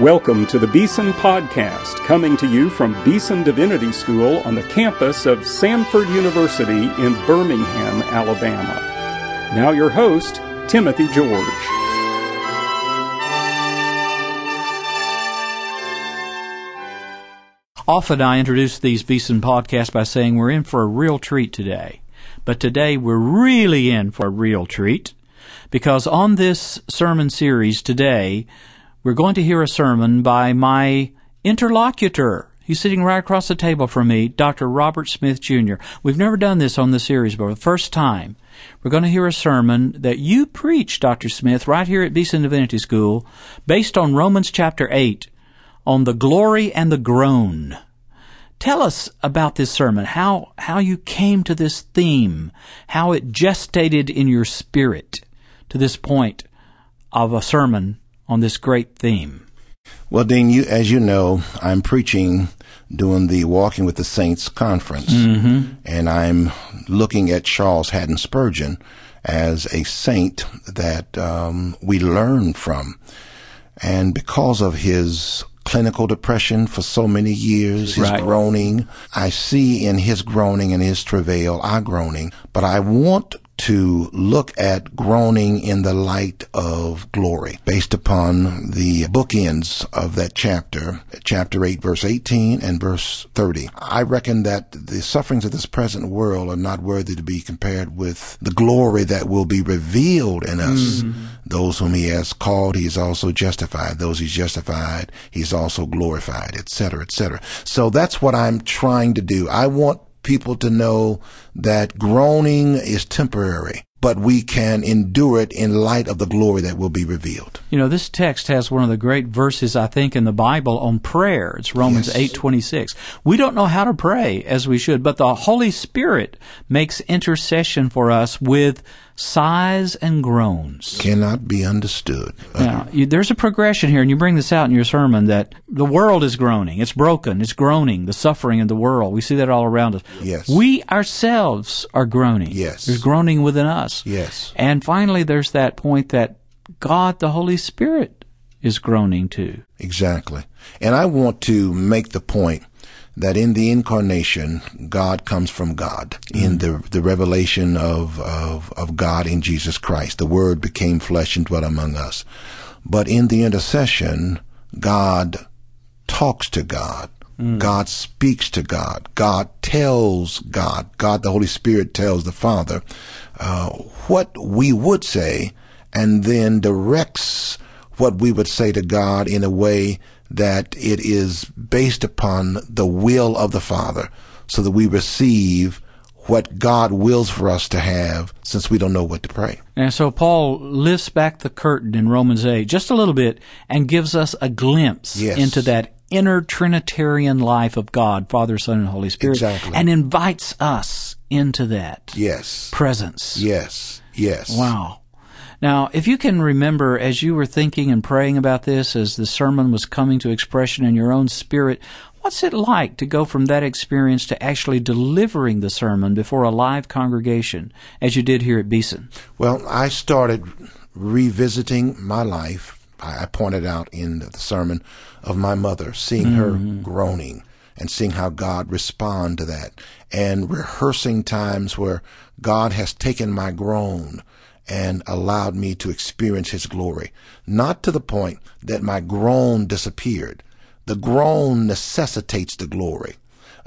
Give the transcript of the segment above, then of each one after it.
Welcome to the Beeson Podcast, coming to you from Beeson Divinity School on the campus of Samford University in Birmingham, Alabama. Now, your host, Timothy George. Often I introduce these Beeson podcasts by saying we're in for a real treat today. But today we're really in for a real treat because on this sermon series today, we're going to hear a sermon by my interlocutor. He's sitting right across the table from me, Dr. Robert Smith Jr. We've never done this on the series before, the first time. We're going to hear a sermon that you preach, Dr. Smith, right here at Beeson Divinity School, based on Romans chapter 8, on the glory and the groan. Tell us about this sermon, how, how you came to this theme, how it gestated in your spirit to this point of a sermon on this great theme? Well, Dean, you, as you know, I'm preaching during the Walking with the Saints conference, mm-hmm. and I'm looking at Charles Haddon Spurgeon as a saint that um, we learn from. And because of his clinical depression for so many years, his right. groaning, I see in his groaning and his travail our groaning, but I want to look at groaning in the light of glory based upon the bookends of that chapter, chapter 8, verse 18 and verse 30. I reckon that the sufferings of this present world are not worthy to be compared with the glory that will be revealed in us. Mm-hmm. Those whom he has called, he has also justified. Those he's justified, he's also glorified, etc., etc. So that's what I'm trying to do. I want people to know that groaning is temporary, but we can endure it in light of the glory that will be revealed. You know, this text has one of the great verses I think in the Bible on prayer. It's Romans Yes. 8:26. We don't know how to pray as we should, but the Holy Spirit makes intercession for us with sighs and groans. Cannot be understood. Now, you, there's a progression here, and you bring this out in your sermon that the world is groaning. It's broken. It's groaning. The suffering in the world. We see that all around us. Yes. We ourselves are groaning. Yes. There's groaning within us. Yes. And finally, there's that point that God, the Holy Spirit, is groaning too. Exactly. And I want to make the point that in the incarnation, God comes from God. In the, the revelation of, of, of God in Jesus Christ, the Word became flesh and dwelt among us. But in the intercession, God talks to God. God speaks to God. God tells God. God, the Holy Spirit tells the Father uh, what we would say and then directs what we would say to God in a way that it is based upon the will of the Father so that we receive what God wills for us to have since we don't know what to pray. And so Paul lifts back the curtain in Romans 8 just a little bit and gives us a glimpse Yes. into that inner Trinitarian life of God, Father, Son, and Holy Spirit. Exactly. And invites us into that Yes. presence. Yes. Yes. Wow. Now, if you can remember as you were thinking and praying about this, as the sermon was coming to expression in your own spirit, what's it like to go from that experience to actually delivering the sermon before a live congregation, as you did here at Beeson? Well, I started revisiting my life. I pointed out in the sermon of my mother, seeing her mm-hmm. groaning and seeing how God respond to that and rehearsing times where God has taken my groan and allowed me to experience his glory. Not to the point that my groan disappeared. The groan necessitates the glory.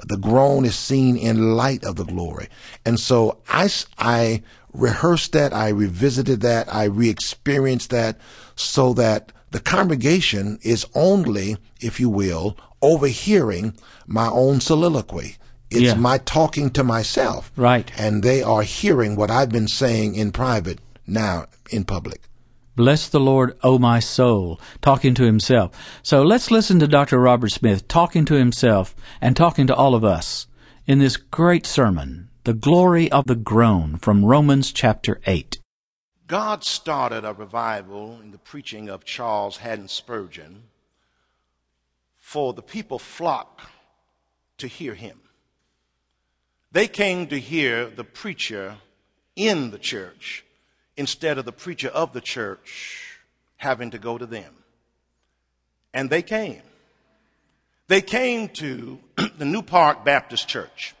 The groan is seen in light of the glory. And so I, I rehearsed that, I revisited that, I re-experienced that so that the congregation is only, if you will, overhearing my own soliloquy. It's Yeah. my talking to myself. Right. And they are hearing what I've been saying in private now in public. Bless the Lord, O my soul, talking to himself. So let's listen to Dr. Robert Smith talking to himself and talking to all of us in this great sermon, The Glory of the Groan from Romans chapter 8. God started a revival in the preaching of Charles Haddon Spurgeon, for the people flocked to hear him. They came to hear the preacher in the church instead of the preacher of the church having to go to them. And they came. They came to the New Park Baptist Church.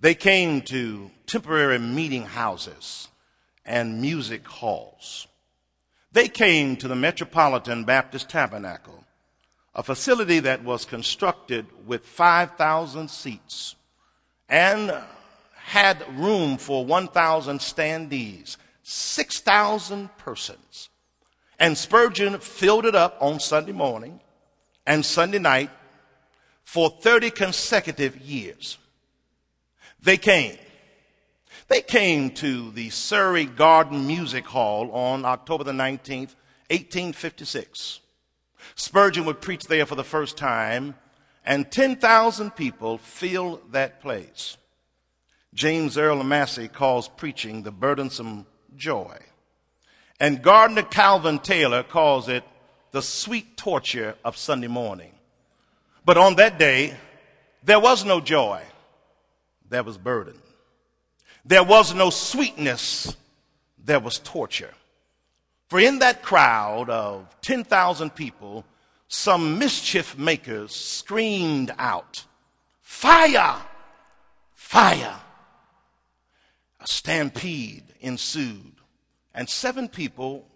They came to temporary meeting houses and music halls. They came to the Metropolitan Baptist Tabernacle, a facility that was constructed with 5,000 seats and had room for 1,000 standees, 6,000 persons. And Spurgeon filled it up on Sunday morning and Sunday night for 30 consecutive years. They came. They came to the Surrey Garden Music Hall on October the 19th, 1856. Spurgeon would preach there for the first time, and 10,000 people filled that place. James Earl Massey calls preaching the burdensome joy. And Gardner Calvin Taylor calls it the sweet torture of Sunday morning. But on that day, there was no joy. There was burden. There was no sweetness. There was torture. For in that crowd of 10,000 people, some mischief makers screamed out, Fire! Fire! A stampede ensued, and seven people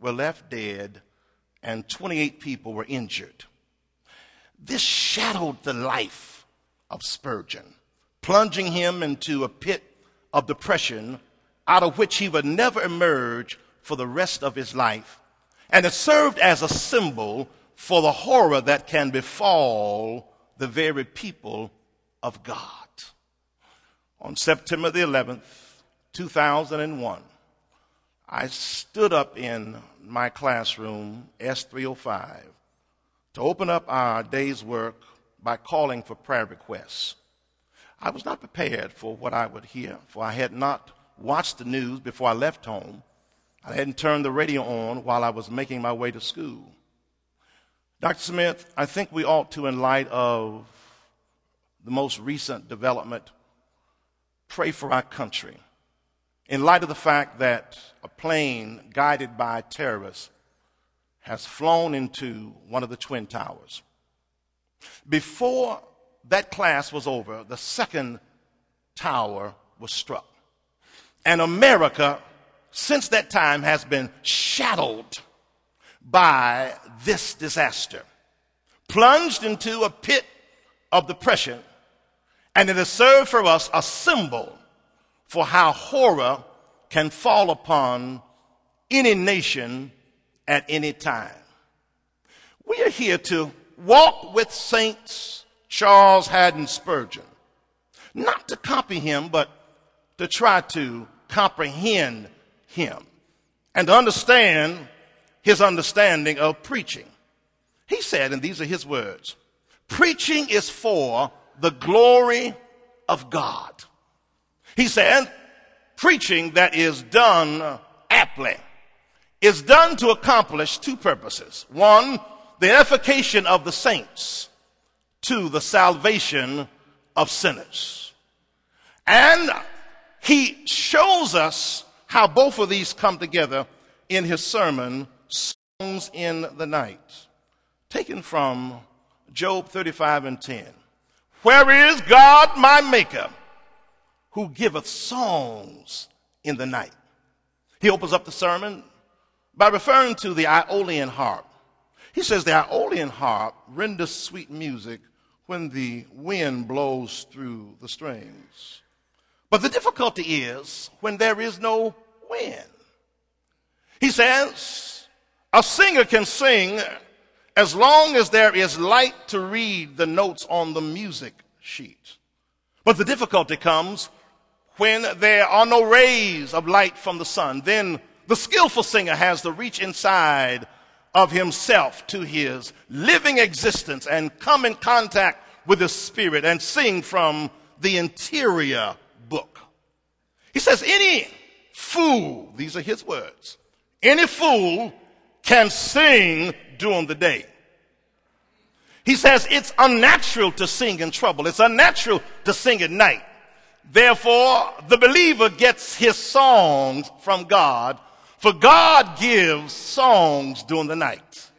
were left dead, and 28 people were injured. This shadowed the life of Spurgeon, plunging him into a pit of depression out of which he would never emerge for the rest of his life. And it served as a symbol for the horror that can befall the very people of God. On September the 11th, 2001, I stood up in my classroom, S305, to open up our day's work by calling for prayer requests. I was not prepared for what I would hear, for I had not watched the news before I left home. I hadn't turned the radio on while I was making my way to school. Dr. Smith, I think we ought to, in light of the most recent development, pray for our country in light of the fact that a plane guided by terrorists has flown into one of the Twin Towers. Before that class was over, the second tower was struck. And America, since that time, has been shadowed by this disaster, plunged into a pit of depression, and it has served for us a symbol for how horror can fall upon any nation at any time. We are here to walk with Saints Charles Haddon Spurgeon, not to copy him, but to try to comprehend him and to understand his understanding of preaching. He said, and these are his words, preaching is for the glory of God. He said, preaching that is done aptly is done to accomplish two purposes. One, the edification of the saints. Two, the salvation of sinners. And he shows us how both of these come together in his sermon, Songs in the Night, taken from Job 35 and 10. Where is God my maker? Who giveth songs in the night. He opens up the sermon by referring to the Aeolian harp. He says the Aeolian harp renders sweet music when the wind blows through the strings. But the difficulty is when there is no wind. He says a singer can sing as long as there is light to read the notes on the music sheet. But the difficulty comes when there are no rays of light from the sun, then the skillful singer has to reach inside of himself to his living existence and come in contact with the spirit and sing from the interior book. He says, any fool, these are his words, any fool can sing during the day. He says it's unnatural to sing in trouble. It's unnatural to sing at night. Therefore, the believer gets his songs from God, for God gives songs during the night.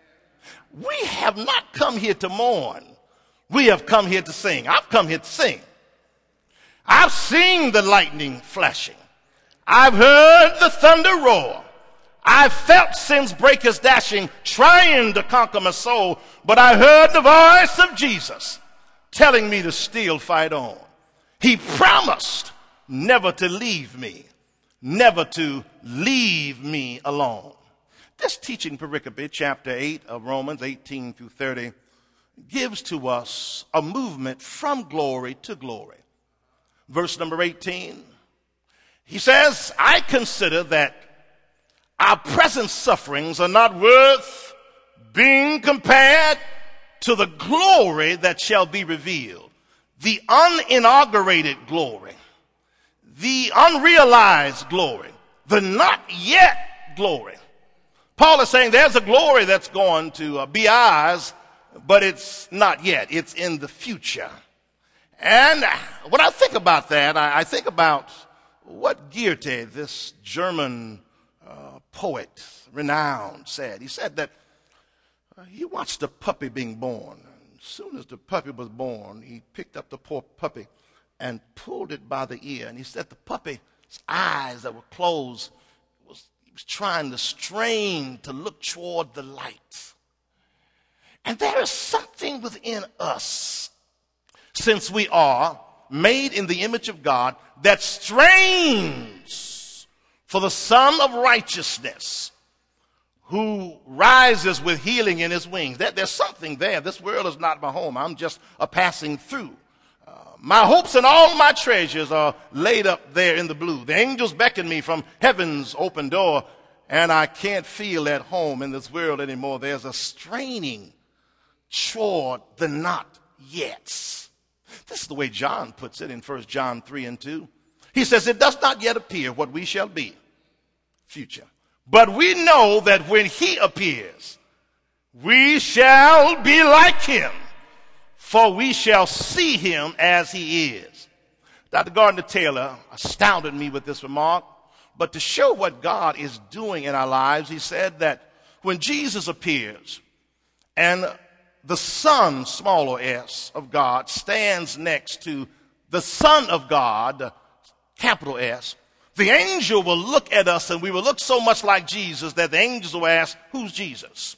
we have not come here to mourn. We have come here to sing. I've come here to sing. I've seen the lightning flashing. I've heard the thunder roar. I've felt sin's breakers dashing, trying to conquer my soul, but I heard the voice of Jesus telling me to still fight on. He promised never to leave me, never to leave me alone. This teaching pericope, chapter 8 of Romans 18 through 30, gives to us a movement from glory to glory. Verse number 18, he says, I consider that our present sufferings are not worth being compared to the glory that shall be revealed. The uninaugurated glory, the unrealized glory, the not yet glory. Paul is saying there's a glory that's going to uh, be ours, but it's not yet. It's in the future. And when I think about that, I, think about what Goethe, this German uh, poet, renowned, said. He said that uh, he watched a puppy being born. Soon as the puppy was born, he picked up the poor puppy and pulled it by the ear. And he said the puppy's eyes that were closed was, was trying to strain to look toward the light. And there is something within us, since we are made in the image of God, that strains for the Sun of Righteousness who rises with healing in his wings. There, there's something there. This world is not my home. I'm just a passing through. Uh, my hopes and all my treasures are laid up there in the blue. The angels beckon me from heaven's open door, and I can't feel at home in this world anymore. There's a straining toward the not yets. This is the way John puts it in 1 John 3 and 2. He says, It does not yet appear what we shall be. Future. But we know that when he appears, we shall be like him, for we shall see him as he is. Dr. Gardner Taylor astounded me with this remark, but to show what God is doing in our lives, he said that when Jesus appears and the Son, smaller s, of God stands next to the Son of God, capital S, the angel will look at us and we will look so much like Jesus that the angels will ask, Who's Jesus?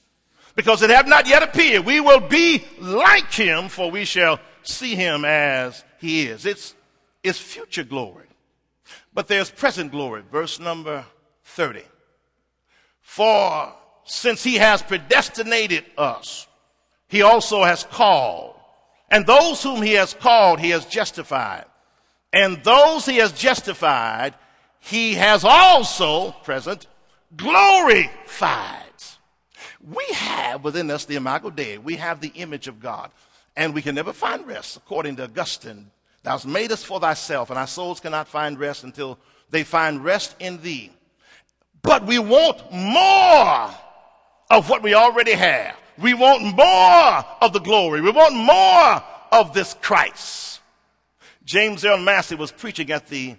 Because it have not yet appeared. We will be like him, for we shall see him as he is. It's, it's future glory. But there's present glory. Verse number 30. For since he has predestinated us, he also has called. And those whom he has called, he has justified. And those he has justified, he has also, present, glorified. We have within us the imago Dei. We have the image of God. And we can never find rest, according to Augustine. Thou hast made us for thyself, and our souls cannot find rest until they find rest in thee. But we want more of what we already have. We want more of the glory. We want more of this Christ. James Earl Massey was preaching at the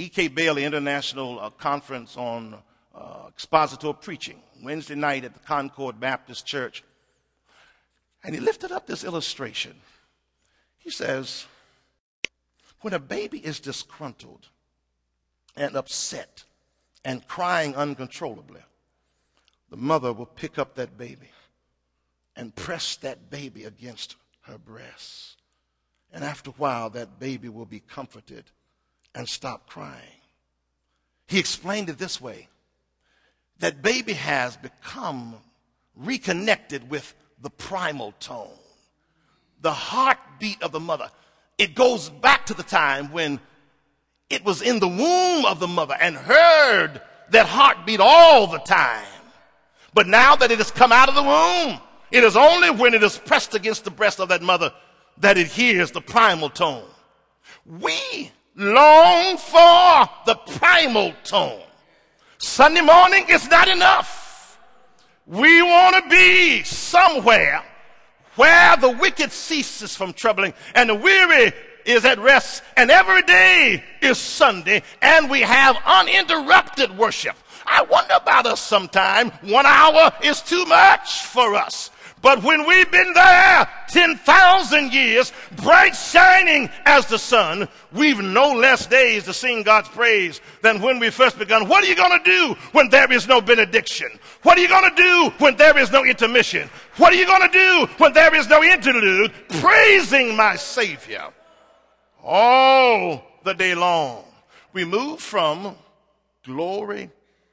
E.K. Bailey International uh, Conference on uh, Expository Preaching Wednesday night at the Concord Baptist Church. And he lifted up this illustration. He says, when a baby is disgruntled and upset and crying uncontrollably, the mother will pick up that baby and press that baby against her breast. And after a while, that baby will be comforted and stop crying. He explained it this way that baby has become reconnected with the primal tone, the heartbeat of the mother. It goes back to the time when it was in the womb of the mother and heard that heartbeat all the time. But now that it has come out of the womb, it is only when it is pressed against the breast of that mother that it hears the primal tone. We long for the primal tone. Sunday morning is not enough. We want to be somewhere where the wicked ceases from troubling and the weary is at rest and every day is Sunday and we have uninterrupted worship. I wonder about us sometime. One hour is too much for us. But when we've been there 10,000 years, bright shining as the sun, we've no less days to sing God's praise than when we first begun. What are you going to do when there is no benediction? What are you going to do when there is no intermission? What are you going to do when there is no interlude? Praising my Savior all the day long. We move from glory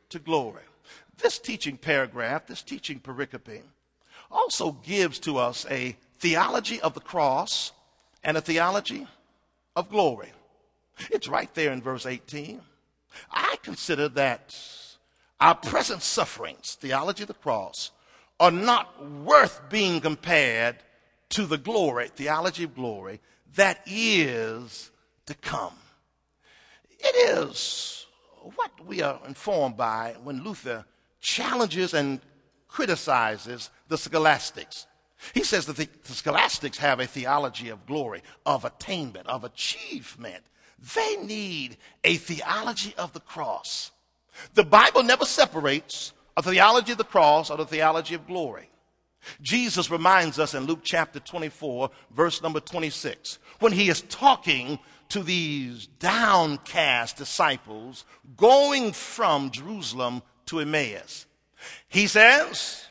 to glory. This teaching paragraph, this teaching pericope, also gives to us a theology of the cross and a theology of glory. It's right there in verse 18. I consider that our present sufferings, theology of the cross, are not worth being compared to the glory, theology of glory, that is to come. It is what we are informed by when Luther challenges and criticizes the scholastics. He says that the, the, scholastics have a theology of glory, of attainment, of achievement. They need a theology of the cross. The Bible never separates a theology of the cross or the theology of glory. Jesus reminds us in Luke chapter 24, verse number 26, when he is talking to these downcast disciples going from Jerusalem to Emmaus. He says,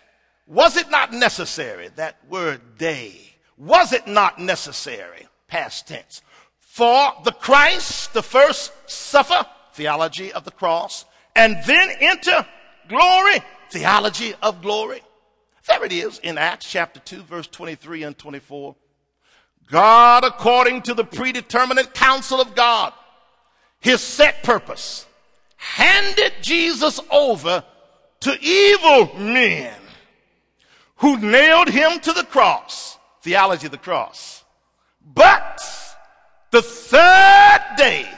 Was it not necessary, that word dei, was it not necessary, past tense, for the Christ to first suffer, theology of the cross, and then enter glory, theology of glory? There it is in Acts chapter 2, verse 23 and 24. God, according to the predeterminate counsel of God, his set purpose, handed Jesus over to evil men who nailed him to the cross. Theology of the cross. But the third day,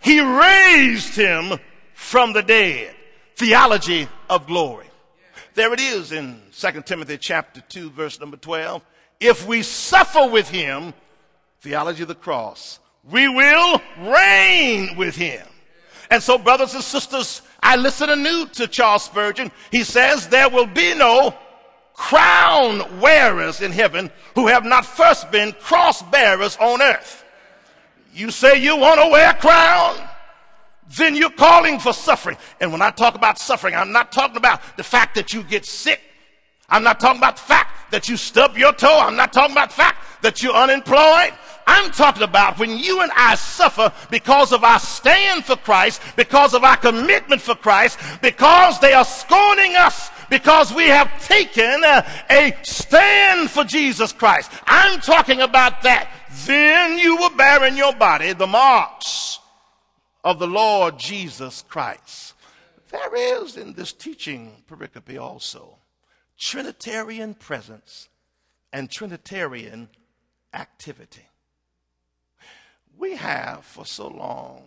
he raised him from the dead. Theology of glory. There it is in 2 Timothy chapter 2 verse number 12. If we suffer with him, theology of the cross, we will reign with him. And so, brothers and sisters, I listen anew to Charles Spurgeon. He says there will be no crown wearers in heaven who have not first been cross bearers on earth. You say you want to wear a crown? Then you're calling for suffering. And when I talk about suffering, I'm not talking about the fact that you get sick. I'm not talking about the fact that you stub your toe. I'm not talking about the fact that you're unemployed. I'm talking about when you and I suffer because of our stand for Christ, because of our commitment for Christ, because they are scorning us, because we have taken a, a stand for Jesus Christ. I'm talking about that. Then you will bear in your body the marks of the Lord Jesus Christ. There is in this teaching pericope also Trinitarian presence and Trinitarian activity we have for so long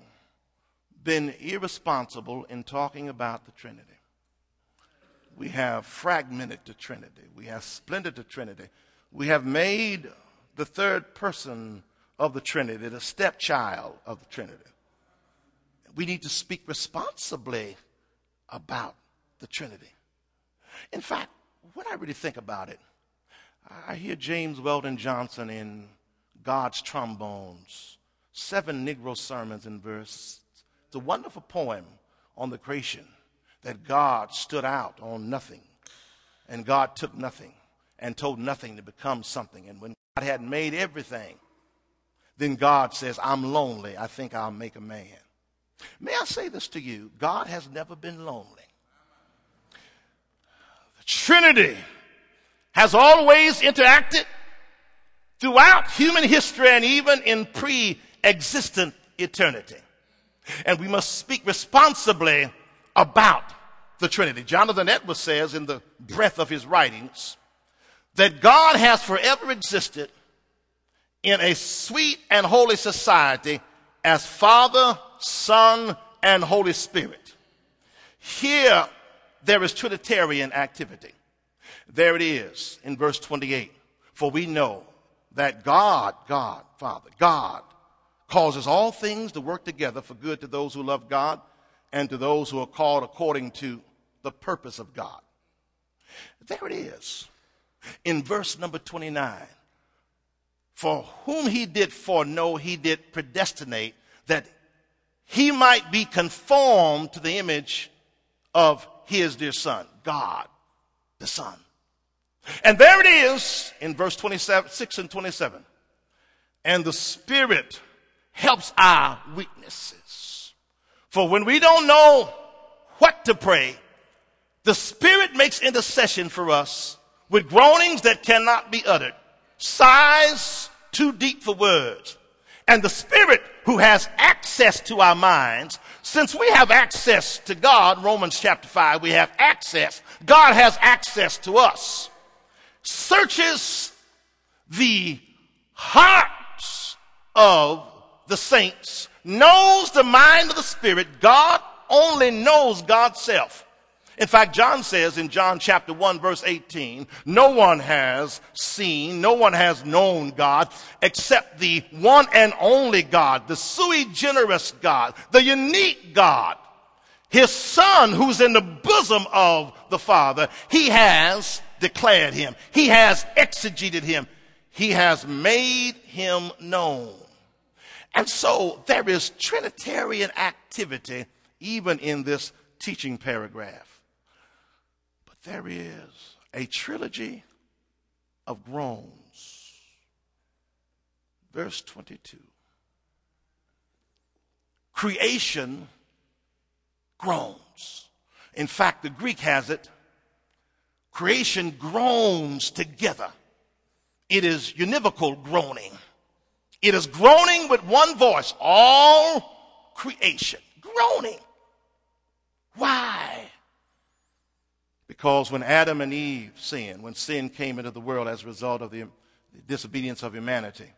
been irresponsible in talking about the Trinity. We have fragmented the Trinity. We have splintered the Trinity. We have made the third person of the Trinity the stepchild of the Trinity. We need to speak responsibly about the Trinity. In fact, when I really think about it, I hear James Weldon Johnson in God's Trombones seven Negro sermons in verse. It's a wonderful poem on the creation that God stood out on nothing and God took nothing and told nothing to become something. And when God had made everything, then God says, I'm lonely. I think I'll make a man. May I say this to you? God has never been lonely. The Trinity has always interacted throughout human history and even in pre existent eternity. And we must speak responsibly about the Trinity. Jonathan Edwards says in the breath of his writings that God has forever existed in a sweet and holy society as Father, Son, and Holy Spirit. Here, there is Trinitarian activity. There it is in verse 28. For we know that God, God, Father, God causes all things to work together for good to those who love God and to those who are called according to the purpose of God. There it is. In verse number 29, for whom he did foreknow, he did predestinate that he might be conformed to the image of his dear son, God, the Son. And there it is in verse 27, 6 and 27. And the Spirit helps our weaknesses. For when we don't know what to pray, the Spirit makes intercession for us with groanings that cannot be uttered, sighs too deep for words. And the Spirit who has access to our minds, since we have access to God, Romans chapter 5, we have access, God has access to us, searches the hearts of the saints, knows the mind of the Spirit. God only knows God's self. In fact, John says in John chapter 1 verse 18, no one has seen, no one has known God except the one and only God, the sui generis God, the unique God. His son who's in the bosom of the Father, he has declared him. He has exegeted him. He has made him known. And so there is Trinitarian activity even in this teaching paragraph But there is a trilogy of groans. Verse 22. Creation groans. In fact, the Greek has it creation groans together. It is univocal groaning. It is groaning with one voice, all creation groaning. Why? Because when Adam and Eve sinned, when sin came into the world as a result of the disobedience of humanity,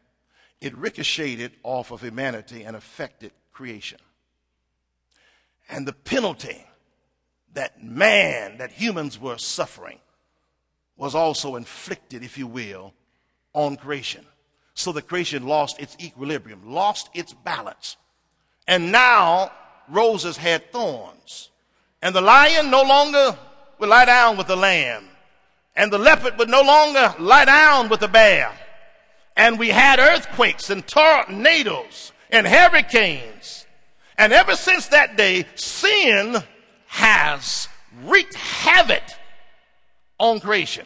it ricocheted off of humanity and affected creation. And the penalty that man, that humans were suffering, was also inflicted, if you will, on creation. So the creation lost its equilibrium, lost its balance. And now roses had thorns. And the lion no longer would lie down with the lamb, and the leopard would no longer lie down with the bear. And we had earthquakes and tornadoes and hurricanes. And ever since that day, sin has wreaked havoc on creation.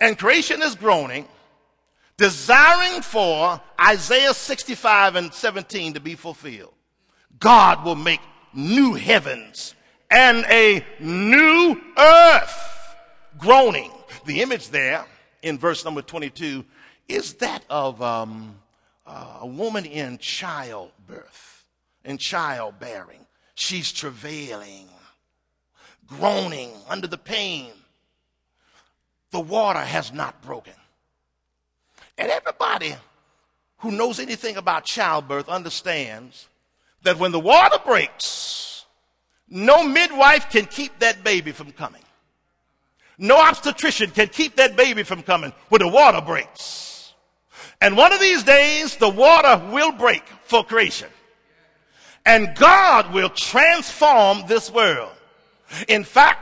And creation is groaning, desiring for Isaiah 65 and 17 to be fulfilled. God will make new heavens and a new earth groaning. The image there in verse number 22 is that of um, uh, a woman in childbirth, in childbearing. She's travailing, groaning under the pain. The water has not broken. And everybody who knows anything about childbirth understands that when the water breaks, no midwife can keep that baby from coming. No obstetrician can keep that baby from coming when the water breaks. And one of these days, the water will break for creation. And God will transform this world. In fact,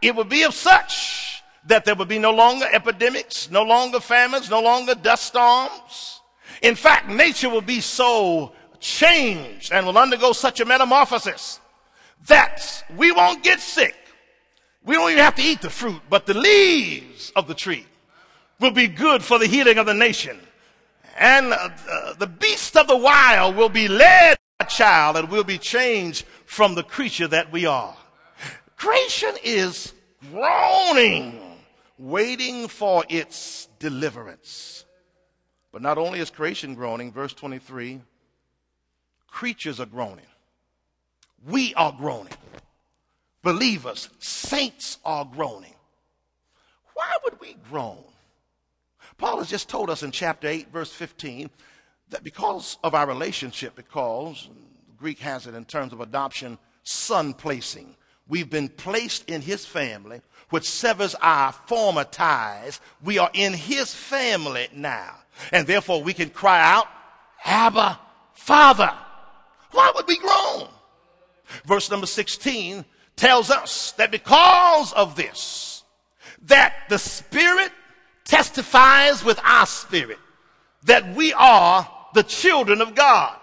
it will be of such that there will be no longer epidemics, no longer famines, no longer dust storms. In fact, nature will be so changed and will undergo such a metamorphosis that we won't get sick. We don't even have to eat the fruit, but the leaves of the tree will be good for the healing of the nation. And uh, the beast of the wild will be led by a child and will be changed from the creature that we are. Creation is groaning, waiting for its deliverance. But not only is creation groaning, verse 23, creatures are groaning. We are groaning. Believers, saints are groaning. Why would we groan? Paul has just told us in chapter 8, verse 15, that because of our relationship, because Greek has it in terms of adoption, son placing, we've been placed in his family, which severs our former ties. We are in his family now. And therefore we can cry out, Abba, Father. Why would we groan? Verse number 16 tells us that because of this, that the Spirit testifies with our spirit that we are the children of God.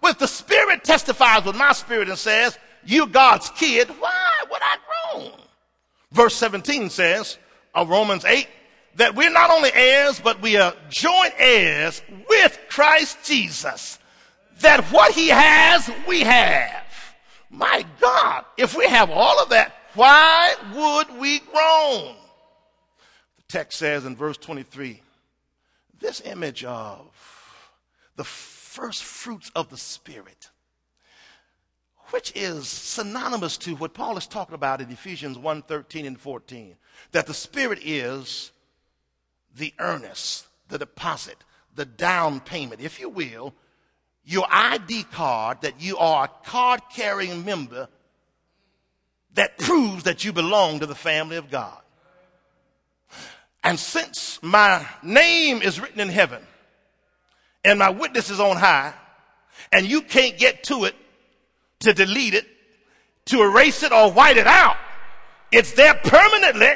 Well, if the spirit testifies with my spirit and says, you God's kid, why would I groan? Verse 17 says of Romans 8 that we're not only heirs, but we are joint heirs with Christ Jesus. That what he has, we have. My God, if we have all of that, why would we groan? The text says in verse 23 this image of the first fruits of the Spirit, which is synonymous to what Paul is talking about in Ephesians 1 13 and 14. That the Spirit is the earnest, the deposit, the down payment, if you will, your ID card that you are a card carrying member that proves that you belong to the family of God. And since my name is written in heaven and my witness is on high, and you can't get to it to delete it, to erase it or white it out, it's there permanently.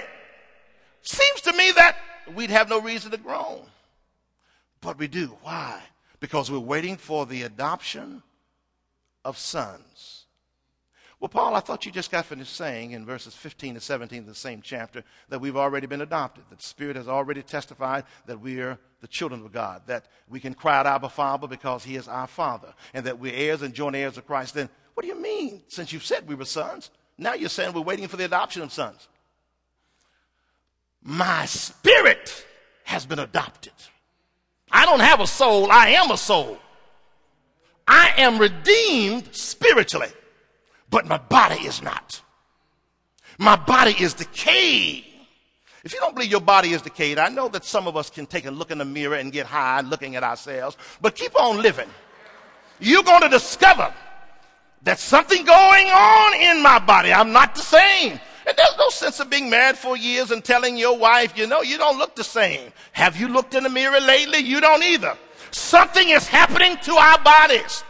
Seems to me that we'd have no reason to groan. But we do. Why? Because we're waiting for the adoption of sons. Well, Paul, I thought you just got finished saying in verses 15 to 17 of the same chapter that we've already been adopted, that the Spirit has already testified that we are the children of God, that we can cry out Abba Father because He is our Father, and that we're heirs and joint heirs of Christ. Then what do you mean? Since you've said we were sons, now you're saying we're waiting for the adoption of sons. My spirit has been adopted. I don't have a soul, I am a soul. I am redeemed spiritually but my body is not. My body is decayed. If you don't believe your body is decayed, I know that some of us can take a look in the mirror and get high looking at ourselves, but keep on living. You're going to discover that something going on in my body. I'm not the same. And there's no sense of being mad for years and telling your wife, you know, you don't look the same. Have you looked in the mirror lately? You don't either. Something is happening to our bodies.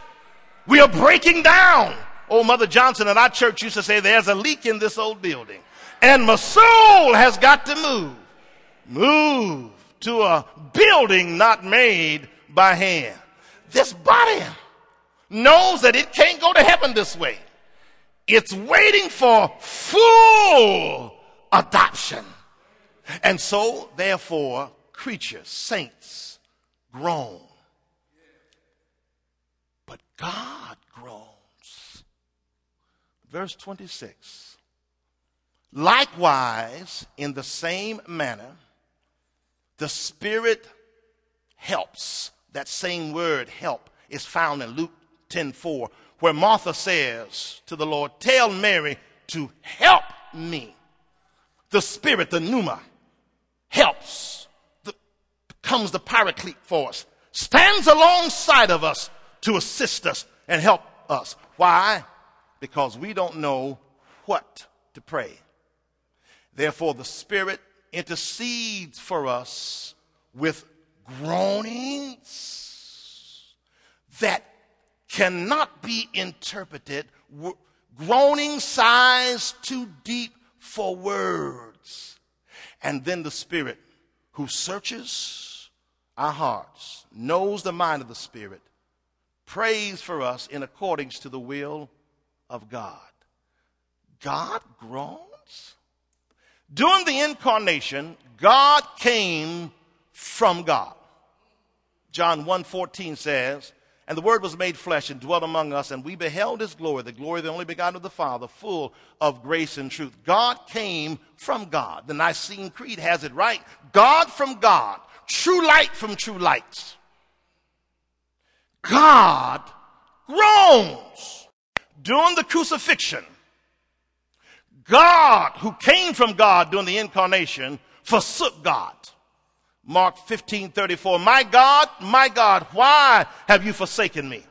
We are breaking down. Old Mother Johnson at our church used to say, There's a leak in this old building. And my soul has got to move. Move to a building not made by hand. This body knows that it can't go to heaven this way. It's waiting for full adoption. And so, therefore, creatures, saints, groan. But God groans. Verse 26. Likewise, in the same manner, the Spirit helps. That same word, help, is found in Luke 10 4, where Martha says to the Lord, Tell Mary to help me. The Spirit, the pneuma, helps, the, becomes the paraclete for us, stands alongside of us to assist us and help us. Why? because we don't know what to pray. Therefore, the Spirit intercedes for us with groanings that cannot be interpreted, groaning sighs too deep for words. And then the Spirit, who searches our hearts, knows the mind of the Spirit, prays for us in accordance to the will of God. God groans? During the incarnation, God came from God. John 1:14 says, and the word was made flesh and dwelt among us, and we beheld his glory, the glory of the only begotten of the Father, full of grace and truth. God came from God. The Nicene Creed has it right. God from God. True light from true lights. God groans during the crucifixion, God, who came from God during the incarnation, forsook God. Mark 15 34. My God, my God, why have you forsaken me?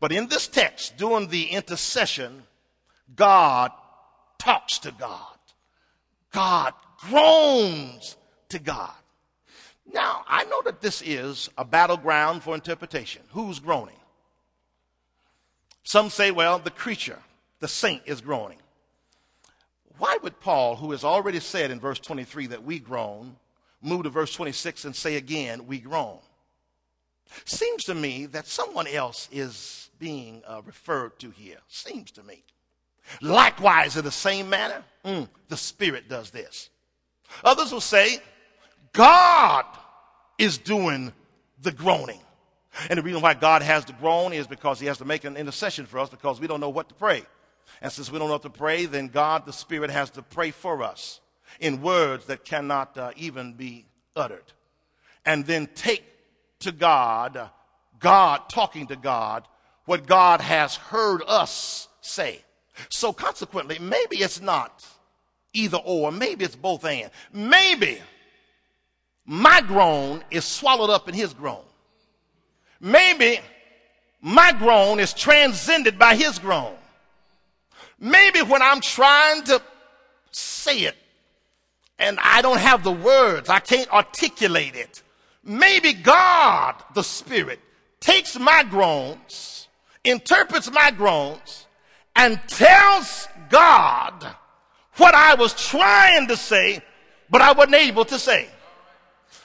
But in this text, during the intercession, God talks to God. God groans to God. Now, I know that this is a battleground for interpretation. Who's groaning? Some say, well, the creature, the saint, is groaning. Why would Paul, who has already said in verse 23 that we groan, move to verse 26 and say again, we groan. Seems to me that someone else is being uh, referred to here. Seems to me. Likewise, in the same manner, mm, the Spirit does this. Others will say, God is doing the groaning. And the reason why God has to groan is because he has to make an intercession for us because we don't know what to pray. And since we don't know what to pray, then God, the Spirit, has to pray for us in words that cannot uh, even be uttered. And then take to God, God talking to God, what God has heard us say. So consequently, maybe it's not either or, maybe it's both and. Maybe my groan is swallowed up in his groan. Maybe my groan is transcended by his groan. Maybe when I'm trying to say it and I don't have the words, I can't articulate it. Maybe God, the Spirit, takes my groans, interprets my groans, and tells God what I was trying to say, but I wasn't able to say.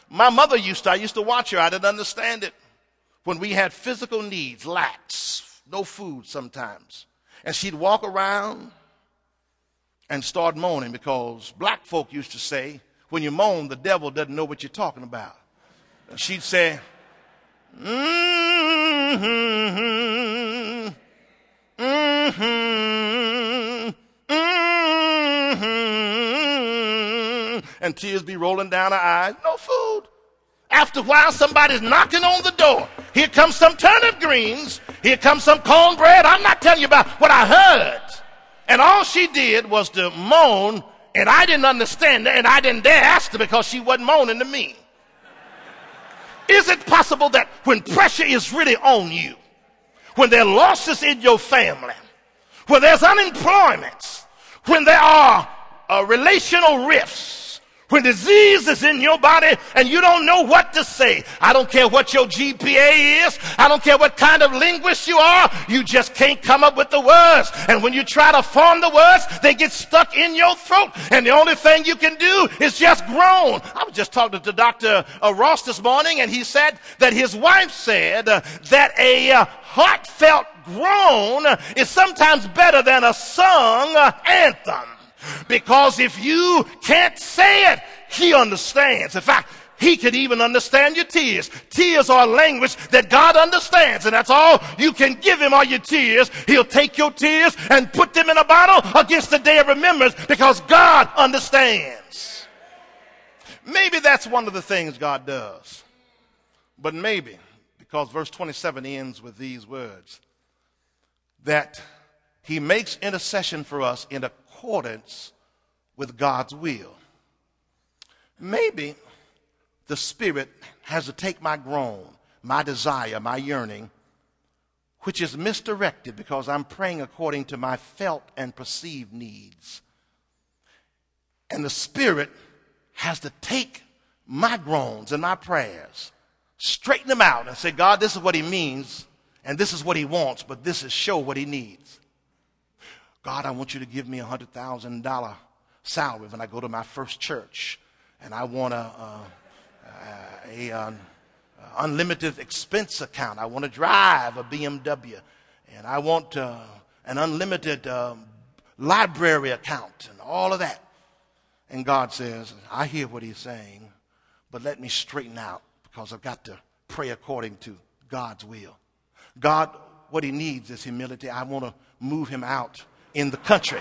My mother used to, I used to watch her, I didn't understand it. When we had physical needs, lacks, no food sometimes. And she'd walk around and start moaning because black folk used to say, when you moan, the devil doesn't know what you're talking about. And she'd say, mm-hmm, mm-hmm, mm-hmm, and tears be rolling down her eyes. No food. After a while, somebody's knocking on the door. Here comes some turnip greens. Here comes some cornbread. I'm not telling you about what I heard. And all she did was to moan, and I didn't understand her, and I didn't dare ask her because she wasn't moaning to me. Is it possible that when pressure is really on you, when there are losses in your family, when there's unemployment, when there are uh, relational rifts, when disease is in your body and you don't know what to say, I don't care what your GPA is, I don't care what kind of linguist you are, you just can't come up with the words. And when you try to form the words, they get stuck in your throat. And the only thing you can do is just groan. I was just talking to Dr. Uh, Ross this morning and he said that his wife said uh, that a uh, heartfelt groan is sometimes better than a sung anthem. Because if you can't say it, he understands. In fact, he could even understand your tears. Tears are a language that God understands, and that's all you can give him are your tears. He'll take your tears and put them in a bottle against the day of remembrance because God understands. Maybe that's one of the things God does. But maybe, because verse 27 ends with these words, that he makes intercession for us in a accordance with God's will. Maybe the Spirit has to take my groan, my desire, my yearning, which is misdirected because I'm praying according to my felt and perceived needs. And the Spirit has to take my groans and my prayers, straighten them out, and say, God, this is what He means, and this is what He wants, but this is show what He needs. God, I want you to give me a $100,000 salary when I go to my first church. And I want a, a, a, a unlimited expense account. I want to drive a BMW. And I want uh, an unlimited um, library account and all of that. And God says, I hear what he's saying, but let me straighten out because I've got to pray according to God's will. God, what he needs is humility. I want to move him out in the country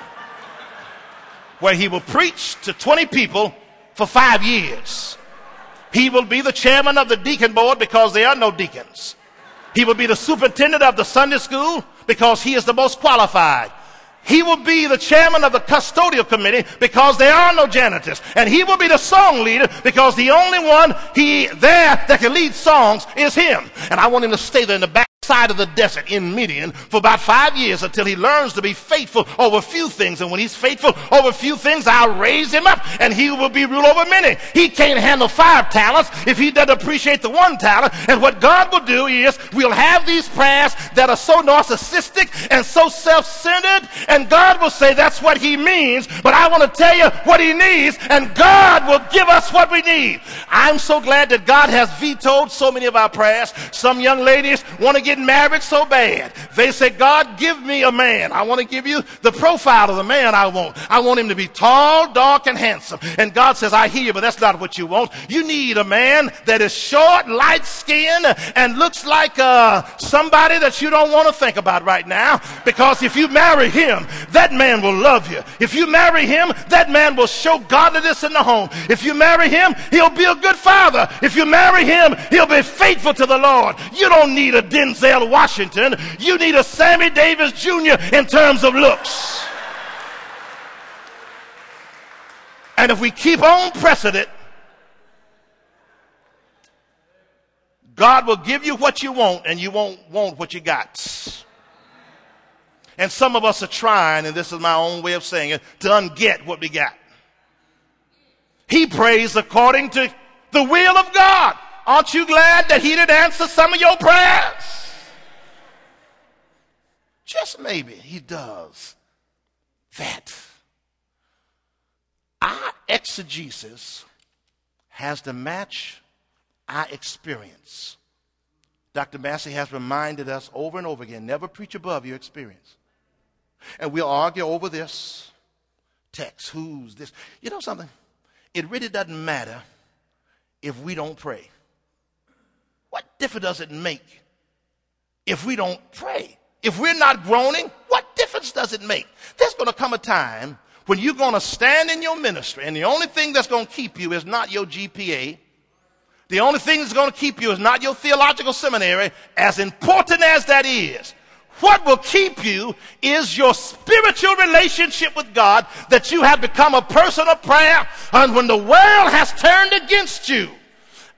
where he will preach to 20 people for five years. He will be the chairman of the deacon board because there are no deacons. He will be the superintendent of the Sunday school because he is the most qualified. He will be the chairman of the custodial committee because there are no janitors. And he will be the song leader because the only one he there that can lead songs is him. And I want him to stay there in the back side of the desert in Midian for about five years until he learns to be faithful over few things. And when he's faithful over few things, I'll raise him up and he will be rule over many. He can't handle five talents if he doesn't appreciate the one talent. And what God will do is we'll have these prayers that are so narcissistic and so self-centered and God will say that's what he means. But I want to tell you what he needs and God will give us what we need. I'm so glad that God has vetoed so many of our prayers. Some young ladies want to get married so bad. They say, God, give me a man. I want to give you the profile of the man I want. I want him to be tall, dark, and handsome. And God says, I hear you, but that's not what you want. You need a man that is short, light skinned, and looks like uh, somebody that you don't want to think about right now. Because if you marry him, that man will love you. If you marry him, that man will show godliness in the home. If you marry him, he'll be a good father. If you marry him, he'll be faithful to the Lord. You don't need a Denzel Denzel Washington. You need a Sammy Davis Jr. in terms of looks. And if we keep on pressing it, God will give you what you want and you won't want what you got. And some of us are trying, and this is my own way of saying it, to unget what we got. He prays according to the will of God. Aren't you glad that he did answer some of your prayers? Just maybe he does that. Our exegesis has to match our experience. Dr. Massey has reminded us over and over again never preach above your experience. And we'll argue over this text. Who's this? You know something? It really doesn't matter if we don't pray. What difference does it make if we don't pray? If we're not groaning, what difference does it make? There's going to come a time when you're going to stand in your ministry and the only thing that's going to keep you is not your GPA. The only thing that's going to keep you is not your theological seminary, as important as that is. What will keep you is your spiritual relationship with God, that you have become a person of prayer, and when the world has turned against you,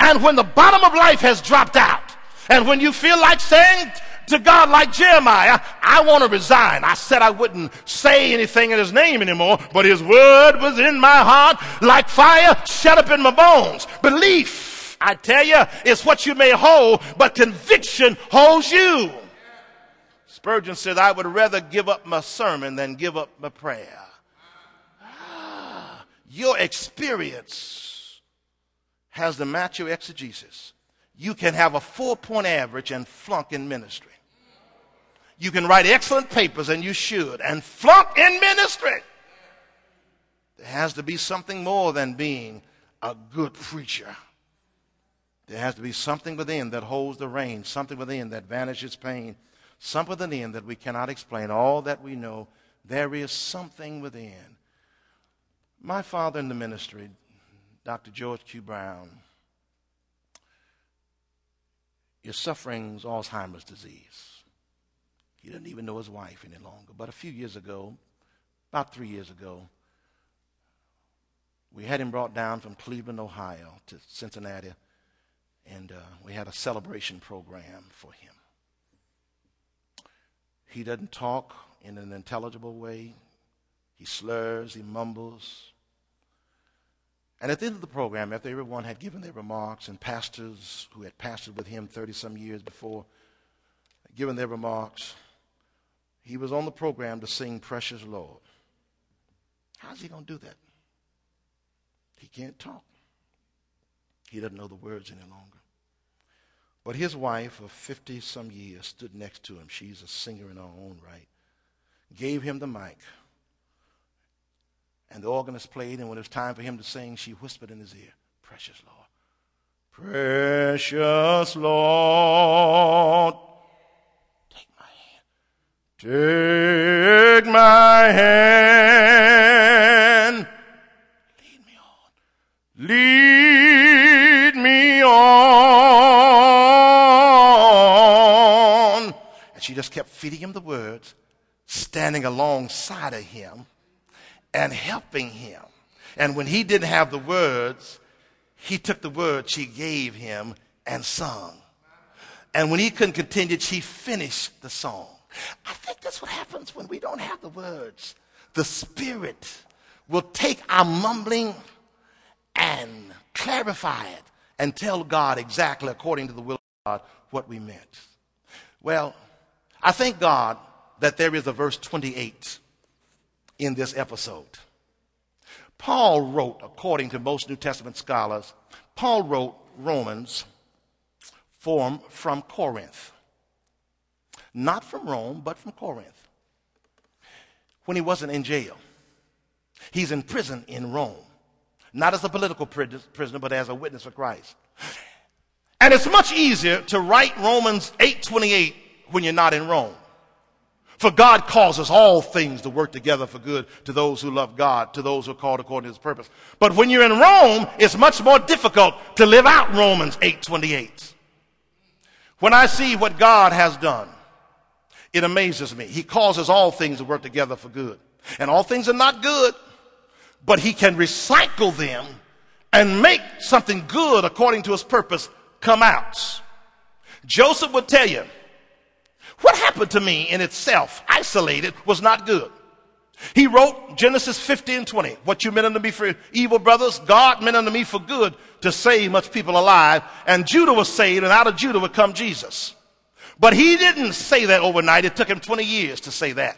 and when the bottom of life has dropped out, and when you feel like saying to God like Jeremiah, I want to resign. I said I wouldn't say anything in his name anymore, but his word was in my heart like fire shut up in my bones. Belief, I tell you, is what you may hold, but conviction holds you. Spurgeon said, I would rather give up my sermon than give up my prayer. Ah, your experience has to match your exegesis. You can have a four point average and flunk in ministry. You can write excellent papers, and you should, and flunk in ministry. There has to be something more than being a good preacher. There has to be something within that holds the reins, something within that vanishes pain, something within that we cannot explain. All that we know, there is something within. My father in the ministry, Dr. George Q. Brown, is suffering Alzheimer's disease. He doesn't even know his wife any longer. But a few years ago, about three years ago, we had him brought down from Cleveland, Ohio to Cincinnati, and uh, we had a celebration program for him. He doesn't talk in an intelligible way. He slurs, he mumbles. And at the end of the program, after everyone had given their remarks, and pastors who had pastored with him 30 some years before, given their remarks, he was on the program to sing Precious Lord. How's he going to do that? He can't talk. He doesn't know the words any longer. But his wife of 50 some years stood next to him. She's a singer in her own right. Gave him the mic. And the organist played, and when it was time for him to sing, she whispered in his ear, Precious Lord. Precious Lord. Take my hand. Lead me on. Lead me on. And she just kept feeding him the words, standing alongside of him and helping him. And when he didn't have the words, he took the words she gave him and sung. And when he couldn't continue, she finished the song. I think that's what happens when we don't have the words. The Spirit will take our mumbling and clarify it and tell God exactly according to the will of God what we meant. Well, I thank God that there is a verse 28 in this episode. Paul wrote, according to most New Testament scholars, Paul wrote Romans form from Corinth. Not from Rome, but from Corinth. When he wasn't in jail. He's in prison in Rome. Not as a political prisoner, but as a witness for Christ. And it's much easier to write Romans 8:28 when you're not in Rome. For God causes all things to work together for good to those who love God, to those who are called according to his purpose. But when you're in Rome, it's much more difficult to live out Romans 8:28. When I see what God has done, it amazes me. He causes all things to work together for good. And all things are not good, but he can recycle them and make something good according to his purpose come out. Joseph would tell you, what happened to me in itself, isolated, was not good. He wrote Genesis 50 and 20. What you meant unto me for evil, brothers, God meant unto me for good to save much people alive. And Judah was saved, and out of Judah would come Jesus. But he didn't say that overnight. It took him 20 years to say that.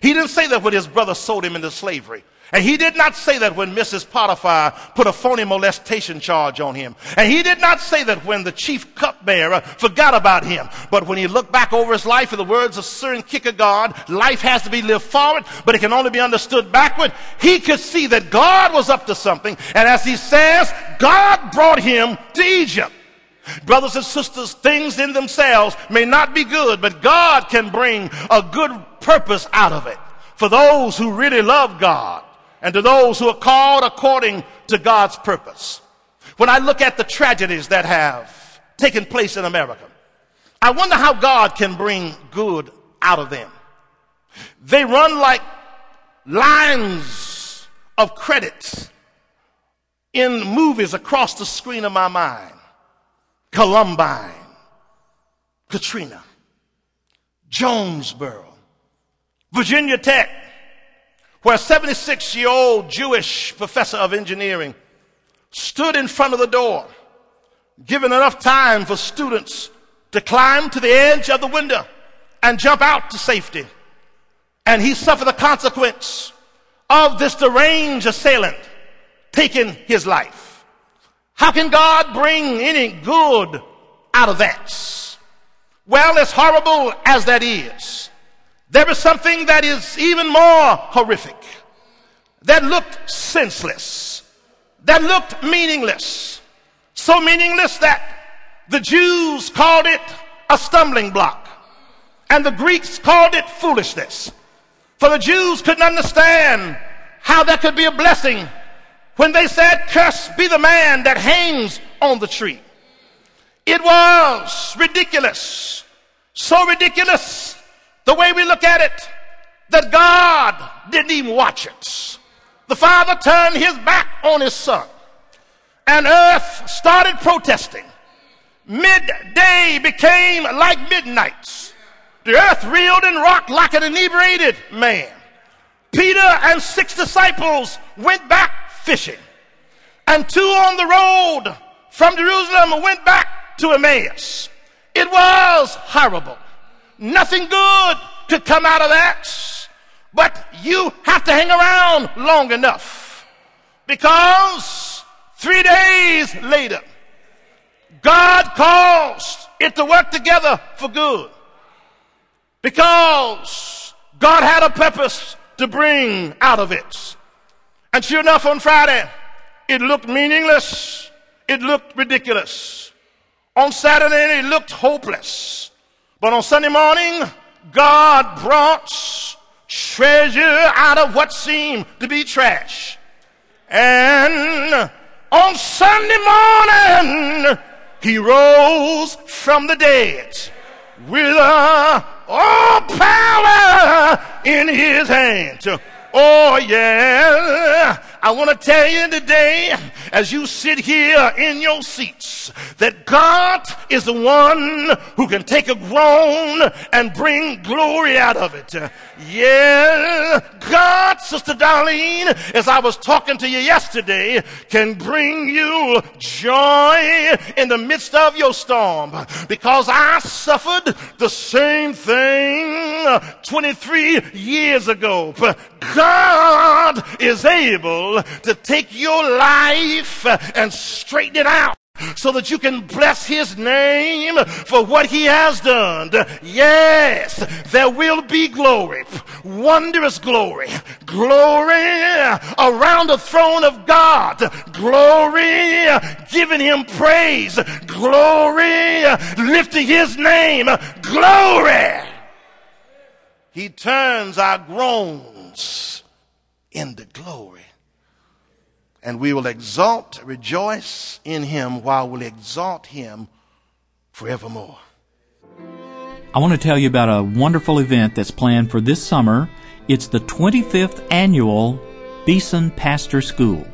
He didn't say that when his brother sold him into slavery. And he did not say that when Mrs. Potiphar put a phony molestation charge on him. And he did not say that when the chief cupbearer forgot about him. But when he looked back over his life, in the words of Søren Kierkegaard, life has to be lived forward, but it can only be understood backward. He could see that God was up to something. And as he says, God brought him to Egypt. Brothers and sisters, things in themselves may not be good, but God can bring a good purpose out of it for those who really love God and to those who are called according to God's purpose. When I look at the tragedies that have taken place in America, I wonder how God can bring good out of them. They run like lines of credits in movies across the screen of my mind. Columbine, Katrina, Jonesboro, Virginia Tech, where a 76 year old Jewish professor of engineering stood in front of the door, giving enough time for students to climb to the edge of the window and jump out to safety. And he suffered the consequence of this deranged assailant taking his life. How can God bring any good out of that? Well, as horrible as that is, there is something that is even more horrific, that looked senseless, that looked meaningless. So meaningless that the Jews called it a stumbling block, and the Greeks called it foolishness. For the Jews couldn't understand how there could be a blessing when they said, Cursed be the man that hangs on the tree. It was ridiculous. So ridiculous the way we look at it, that God didn't even watch it. The Father turned his back on his Son, and earth started protesting. Midday became like midnight. The earth reeled and rocked like an inebriated man. Peter and six disciples went back fishing, and two on the road from Jerusalem went back to Emmaus. It was horrible. Nothing good could come out of that. But you have to hang around long enough. Because three days later, God caused it to work together for good. Because God had a purpose to bring out of it. And sure enough, on Friday, it looked meaningless. It looked ridiculous. On Saturday, it looked hopeless. But on Sunday morning, God brought treasure out of what seemed to be trash. And on Sunday morning, he rose from the dead with all power in his hands. Oh, yeah. I want to tell you today as you sit here in your seats that God is the one who can take a groan and bring glory out of it. Yeah, God, Sister Darlene, as I was talking to you yesterday, can bring you joy in the midst of your storm because I suffered the same thing 23 years ago. But God is able to take your life and straighten it out so that you can bless his name for what he has done. Yes, there will be glory, wondrous glory, glory around the throne of God, glory giving him praise, glory lifting his name, glory. He turns our groans into glory and we will exalt, rejoice in him while we'll exalt him forevermore. I want to tell you about a wonderful event that's planned for this summer. It's the 25th annual Beeson Pastor School.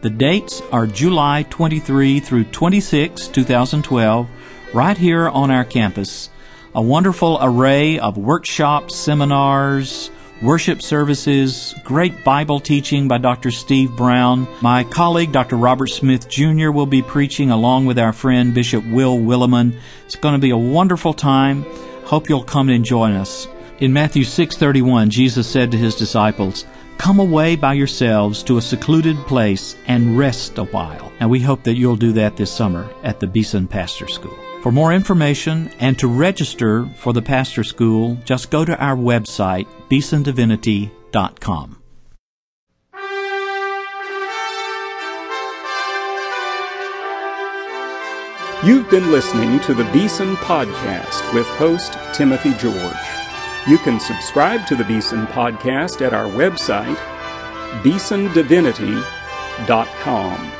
The dates are July 23 through 26, 2012, right here on our campus. A wonderful array of workshops, seminars, worship services, great Bible teaching by Dr. Steve Brown. My colleague, Dr. Robert Smith Jr., will be preaching along with our friend Bishop Will Willimon. It's going to be a wonderful time. Hope you'll come and join us. In Matthew 6:31, Jesus said to his disciples, "Come away by yourselves to a secluded place and rest a while." And we hope that you'll do that this summer at the Beeson Pastor School. For more information and to register for the pastor school, just go to our website, beesondivinity.com. You've been listening to the Beeson Podcast with host Timothy George. You can subscribe to the Beeson Podcast at our website, beesondivinity.com.